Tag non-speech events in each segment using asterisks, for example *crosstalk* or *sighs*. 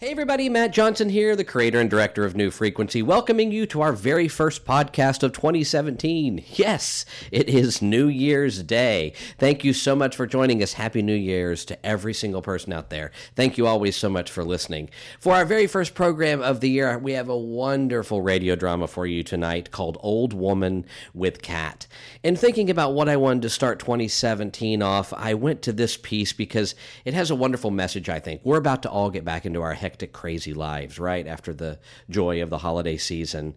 Hey everybody, Matt Johnson here, the creator and director of New Frequency, welcoming you to our very first podcast of 2017. Yes, it is New Year's Day. Thank you so much for joining us. Happy New Year's to every single person out there. Thank you always so much for listening. For our very first program of the year, we have a wonderful radio drama for you tonight called Old Woman with Cat. In thinking about what I wanted to start 2017 off, I went to this piece because it has a wonderful message, I think. We're about to all get back into our hectic, crazy lives, right? After the joy of the holiday season.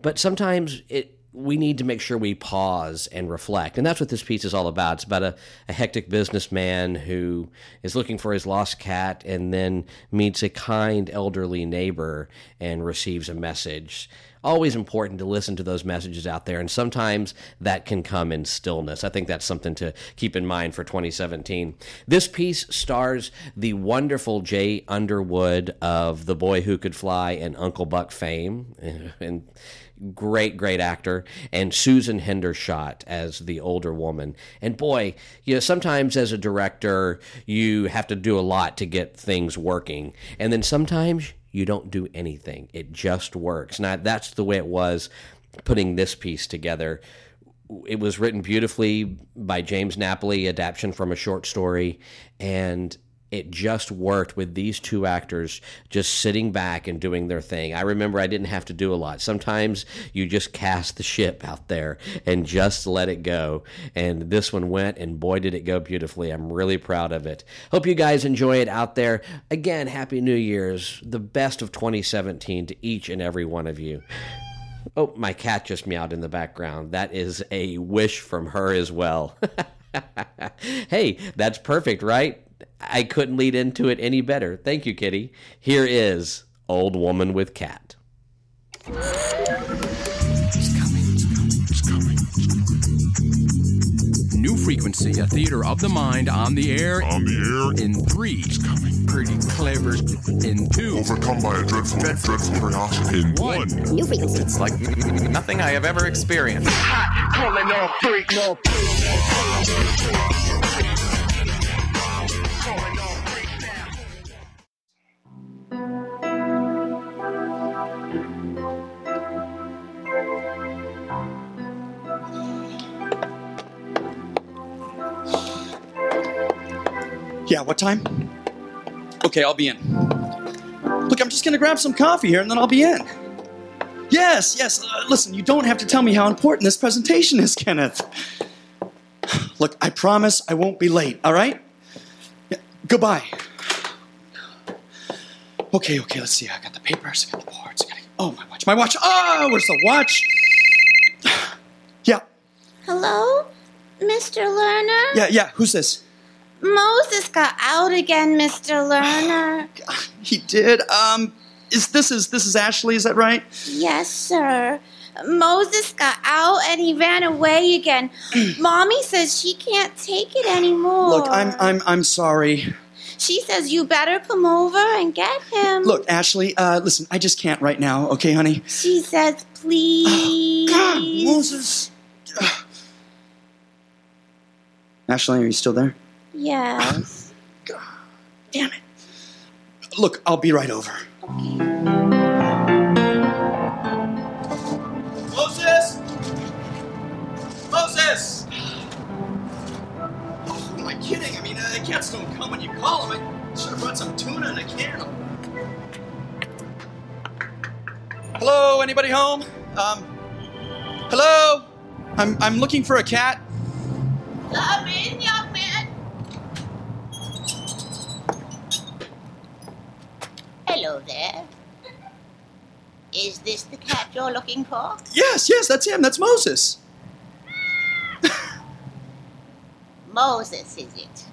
But sometimes it we need to make sure we pause and reflect. And that's what this piece is all about. It's about a, a, hectic businessman who is looking for his lost cat and then meets a kind elderly neighbor and receives a message. Always important to listen to those messages out there. And sometimes that can come in stillness. I think that's something to keep in mind for 2017. This piece stars the wonderful Jay Underwood of The Boy Who Could Fly and Uncle Buck fame. *laughs* And great, great actor, and Susan Hendershot as the older woman. And boy, you know, sometimes as a director, you have to do a lot to get things working, and then sometimes you don't do anything. It just works. Now that's the way it was putting this piece together. It was written beautifully by James Napoli, adaptation from a short story, and it just worked with these two actors just sitting back and doing their thing. I remember I didn't have to do a lot. Sometimes you just cast the ship out there and just let it go. And this one went, and boy, did it go beautifully. I'm really proud of it. Hope you guys enjoy it out there. Again, Happy New Year's. The best of 2017 to each and every one of you. Oh, my cat just meowed in the background. That is a wish from her as well. *laughs* hey, that's perfect, right? I couldn't lead into it any better. Thank you, Kitty. Here is Old Woman with Cat. New Frequency, a theater of the mind on the air. On the air. In three. It's coming. Pretty clever. In two. Overcome by a dreadful, dreadful, dreadful curiosity. In one. New Frequency. It's like nothing I have ever experienced. Pulling off freak, no Yeah, what time? Okay, I'll be in. Look, I'm just gonna grab some coffee here and then I'll be in. Yes, yes, uh, listen, you don't have to tell me how important this presentation is, *laughs* Kenneth. *sighs* Look, I promise I won't be late, all right? Goodbye. Okay, okay, let's see. I got the papers, I got the boards, I got Oh, my watch, my watch. Oh, where's the watch? *sighs* yeah, Hello? Mr. Lerner? yeah, yeah, who's this? Moses got out again, Mr. *sighs* Lerner. He did. Um, is this is this is Ashley? Is that right? yes, sir. Moses got out and he ran away again. *clears throat* Mommy says she can't take it anymore. Look, I'm I'm I'm sorry. She says you better come over and get him. Look, Ashley. Uh, listen, I just can't right now. Okay, honey. She says please. God, Moses. Ugh. *sighs* Ashley, are you still there? Yes. *sighs* Damn it. Look, I'll be right over. Moses! Cats don't come when you call them. I should have brought some tuna in a can. Hello, anybody home? Um, hello? I'm, I'm looking for a cat. Come in, young man. Hello there. Is this the cat you're looking for? Yes, yes, that's him. That's Moses. *laughs* Moses, is it?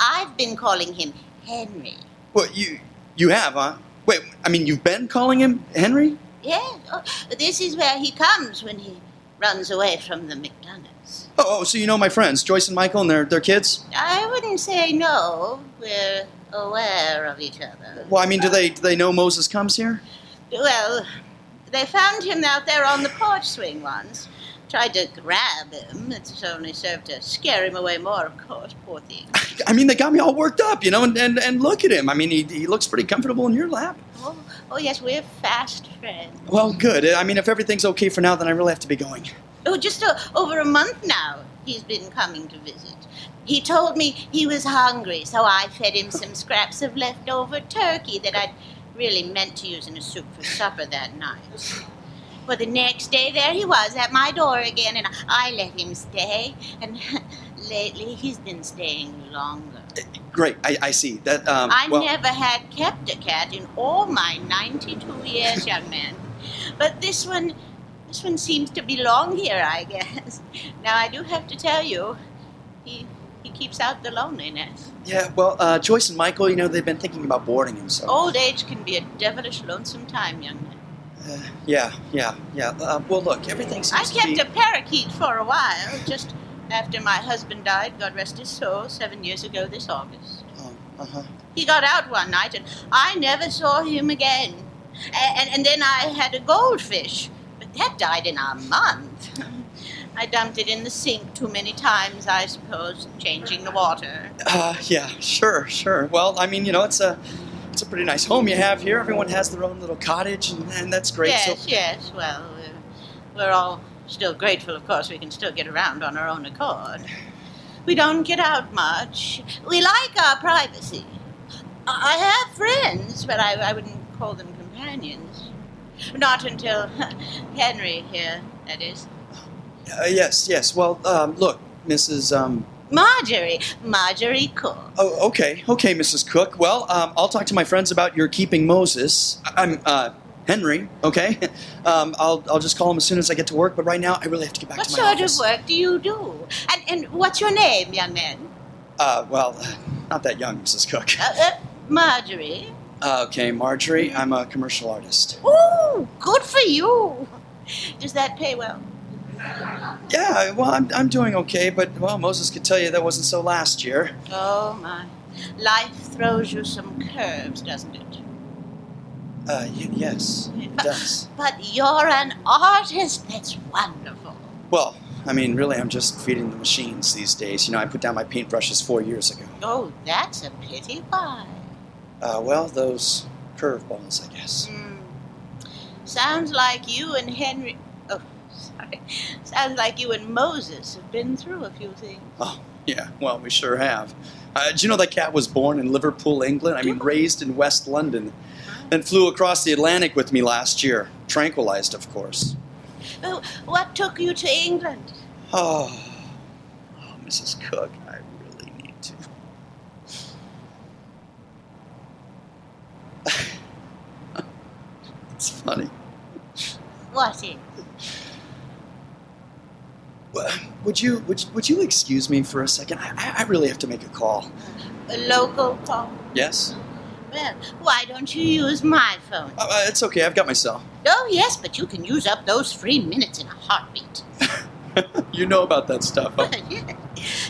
I've been calling him Henry. Well, you you have, huh? Wait, I mean, you've been calling him Henry? Yes, oh, this is where he comes when he runs away from the McDonald's. Oh, oh, so you know my friends, Joyce and Michael and their, their kids? I wouldn't say no. We're aware of each other. Well, I mean, do they do they know Moses comes here? Well, they found him out there on the porch swing once. Tried to grab him. It's only served to scare him away more, of course, poor thing. I mean, they got me all worked up, you know, and, and, and look at him. I mean, he, he looks pretty comfortable in your lap. Oh, oh yes, we're fast friends. Well, good. I mean, if everything's okay for now, then I really have to be going. Oh, just uh, over a month now he's been coming to visit. He told me he was hungry, so I fed him some scraps of leftover turkey that I'd really meant to use in a soup for supper that night. Well, the next day, there he was at my door again, and I let him stay. And *laughs* lately, he's been staying longer. Great, I, I see. That, um, I well, never had kept a cat in all my 92 years, young man. But this one, this one seems to belong here, I guess. Now, I do have to tell you, he, he keeps out the loneliness. Yeah, well, uh, Joyce and Michael, you know, they've been thinking about boarding him, so. Old age can be a devilish lonesome time, young man. Uh, yeah, yeah, yeah. Uh, well, look, everything I kept be... a parakeet for a while, just after my husband died, God rest his soul, seven years ago this August. Oh, uh-huh. He got out one night, and I never saw him again. A- And, and then I had a goldfish, but that died in a month. *laughs* I dumped it in the sink too many times, I suppose, changing the water. Uh, yeah, sure, sure. Well, I mean, you know, it's a, it's a pretty nice home you have here. Everyone has their own little cottage, and, and that's great. yes, So, yes, well, we're, we're all still grateful, of course, we can still get around on our own accord. We don't get out much. We like our privacy. I I have friends, but I, I wouldn't call them companions. Not until *laughs* Henry here, that is. uh, yes, yes. Well, um, look, Mrs. Um, Marjorie, Marjorie Cook. oh, okay, okay, Mrs. Cook. Well, um, I'll talk to my friends about your keeping Moses. I- I'm uh, Henry. Okay. *laughs* Um, I'll I'll just call him as soon as I get to work. But right now, I really have to get back What to my What sort office. of work do you do? And, and what's your name, young man? Uh, well, *laughs* not that young, Mrs. Cook. Uh, uh, Marjorie. Uh, okay, Marjorie. I'm a commercial artist. Ooh, good for you. Does that pay well? Yeah, well, I'm, I'm doing okay, but, well, Moses could tell you that wasn't so last year. Oh my. Life throws you some curves, doesn't it? Uh, y- yes, it does. But you're an artist. That's wonderful. Well, I mean, really, I'm just feeding the machines these days. You know, I put down my paintbrushes four years ago. Oh, that's a pity. Why? Uh, well, those curveballs, I guess. Hmm. Sounds like you and Henry. Oh. *laughs* Sounds like you and Moses have been through a few things. Oh, yeah, well, we sure have. Uh, did you know that cat was born in Liverpool, England? I mean, raised in West London. And flew across the Atlantic with me last year. Tranquilized, of course. Oh, what took you to England? Oh, oh Mrs. Cook, I really need to. *laughs* it's funny. What is? Well, Would you would, would you excuse me for a second? I, I- really have to make a call. A local call? Yes? Well, why don't you use my phone? Uh, uh, it's okay. I've got my cell. Oh, yes, but you can use up those free minutes in a heartbeat. *laughs* *laughs* you know about that stuff. Huh? *laughs* Yeah.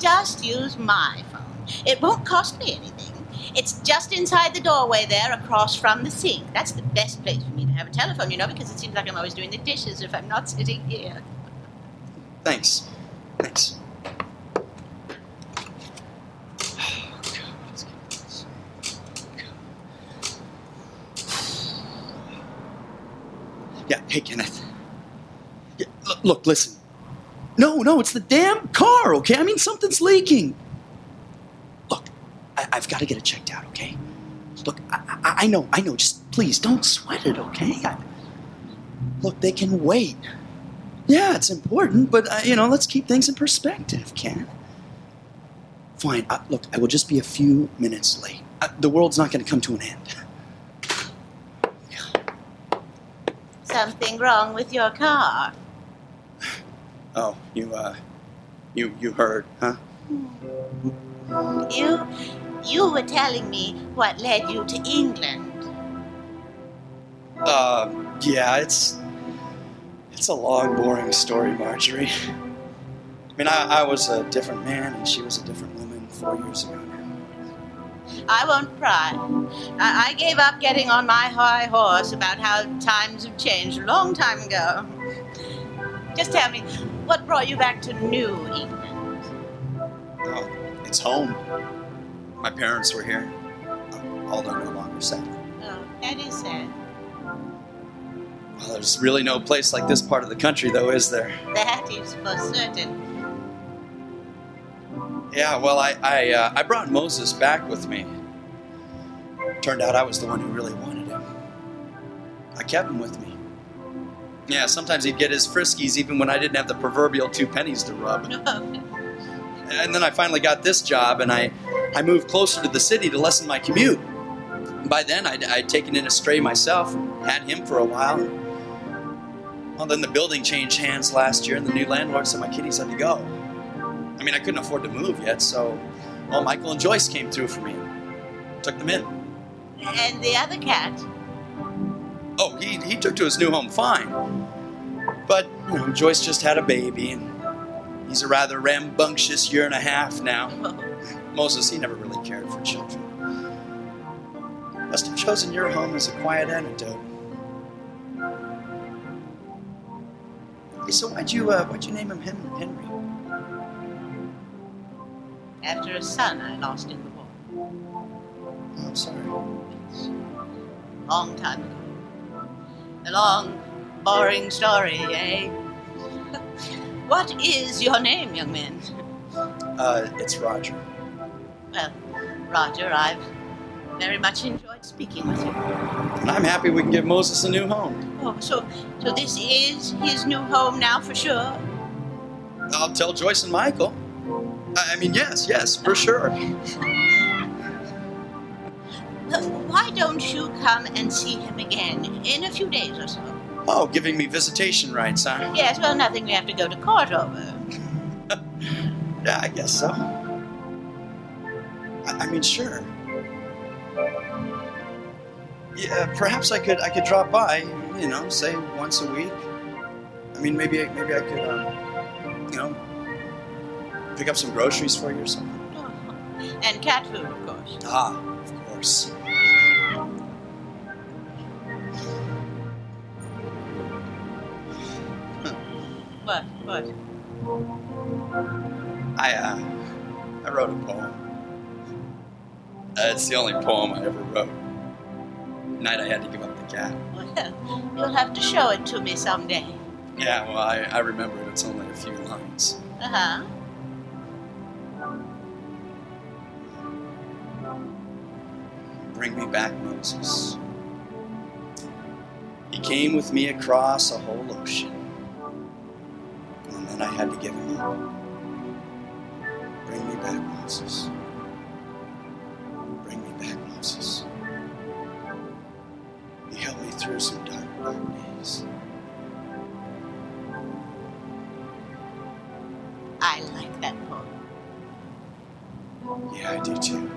Just use my phone. It won't cost me anything. It's just inside the doorway there, across from the sink. That's the best place for me to have a telephone, you know, because it seems like I'm always doing the dishes if I'm not sitting here. Thanks. Thanks. Yeah, hey, Kenneth. Yeah, look, listen. No, no, it's the damn car, okay? I mean, something's leaking. Look, I, I've got to get it checked out, okay? Look, I, I, I know, I know. Just please don't sweat it, okay? I, look, they can wait. Yeah, it's important, but uh, you know, let's keep things in perspective, Ken. Fine. Uh, look, I will just be a few minutes late. Uh, the world's not going to come to an end. *sighs* Something wrong with your car. *sighs* Oh, you uh, you you heard, huh? You, you were telling me what led you to England. Uh, yeah, it's it's a long, boring story, Marjorie. I mean, I, I was a different man, and she was a different woman four years ago now. I won't pry. I, I gave up getting on my high horse about how times have changed a long time ago. Just tell me, what brought you back to New England? Oh, it's home. My parents were here. Although no longer sad. Oh, that is sad. Well, there's really no place like this part of the country, though, is there? That is for certain. Yeah, well, I I, uh, I brought Moses back with me. Turned out I was the one who really wanted him. I kept him with me. Yeah, sometimes he'd get his friskies even when I didn't have the proverbial two pennies to rub. *laughs* And then I finally got this job, and I, I moved closer to the city to lessen my commute. By then, I'd, I'd taken in a stray myself, had him for a while. Well, then the building changed hands last year, and the new landlord said my kitties had to go. I mean, I couldn't afford to move yet, so well, Michael and Joyce came through for me. Took them in. And the other cat? Oh, he, he took to his new home fine. But, you know, Joyce just had a baby, and he's a rather rambunctious year and a half now. *laughs* Moses, he never really cared for children. Must have chosen your home as a quiet antidote. Hey, so why'd you uh, why'd you name him Henry? After a son I lost in the war. Oh, I'm sorry. Long time ago. A long, boring story, eh? *laughs* what is your name, young man? Uh, it's Roger. Well, Roger, I've very much enjoyed speaking with you. And I'm happy we can give Moses a new home. Oh, so so this is his new home now for sure? I'll tell Joyce and Michael. I mean, yes, yes, for sure. Why don't you come and see him again in a few days or so? Oh, giving me visitation rights, huh? Yes, well, nothing we have to go to court over. *laughs* Yeah, I guess so. I, I mean, sure. Yeah, perhaps I could I could drop by. You know, say once a week. I mean, maybe I- maybe I could, um, you know, pick up some groceries for you or something. *laughs* And cat food, of course. Ah, of course. *laughs* What? What? I uh, I wrote a poem. Uh, it's the only poem I ever wrote. The night I had to give up Well, *laughs* you'll have to show it to me someday. Yeah, well, I, I remember it. It's only a few lines. Uh huh. Bring me back, Moses. He came with me across a whole ocean. And then I had to give him up. Bring me back, Moses. Bring me back, Moses. Through some dark, dark days. I like that poem. Yeah, I do too.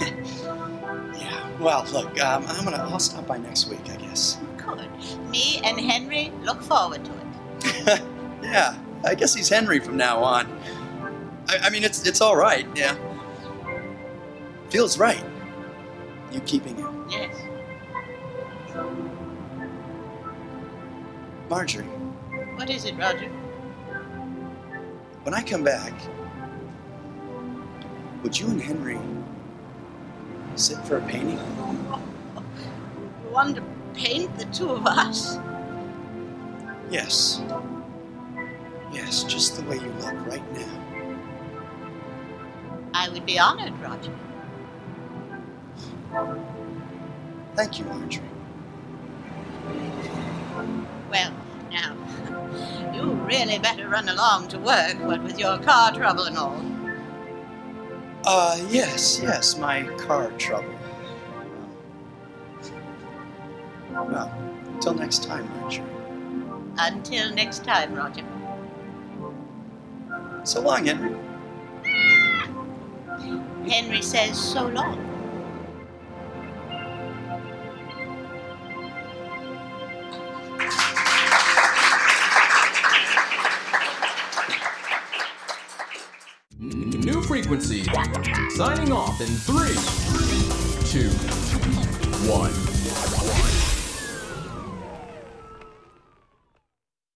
*laughs* yeah. Well, look, um, I'm gonna. I'll stop by next week, I guess. Good. Me and Henry look forward to it. *laughs* yeah, I guess he's Henry from now on. I, I mean, it's it's all right. Yeah, feels right. You keeping it? Yes. Marjorie. What is it, Roger? When I come back, would you and Henry sit for a painting? You want to paint the two of us? Yes. Yes, just the way you look right now. I would be honored, Roger. Thank you, Marjorie. Well, now, *laughs* you really better run along to work, what with your car trouble and all. Uh, yes, yes, my car trouble. Well, until next time, Marjorie. Until next time, Roger. So long, Henry. Henry says so long. Signing off in three, two, one.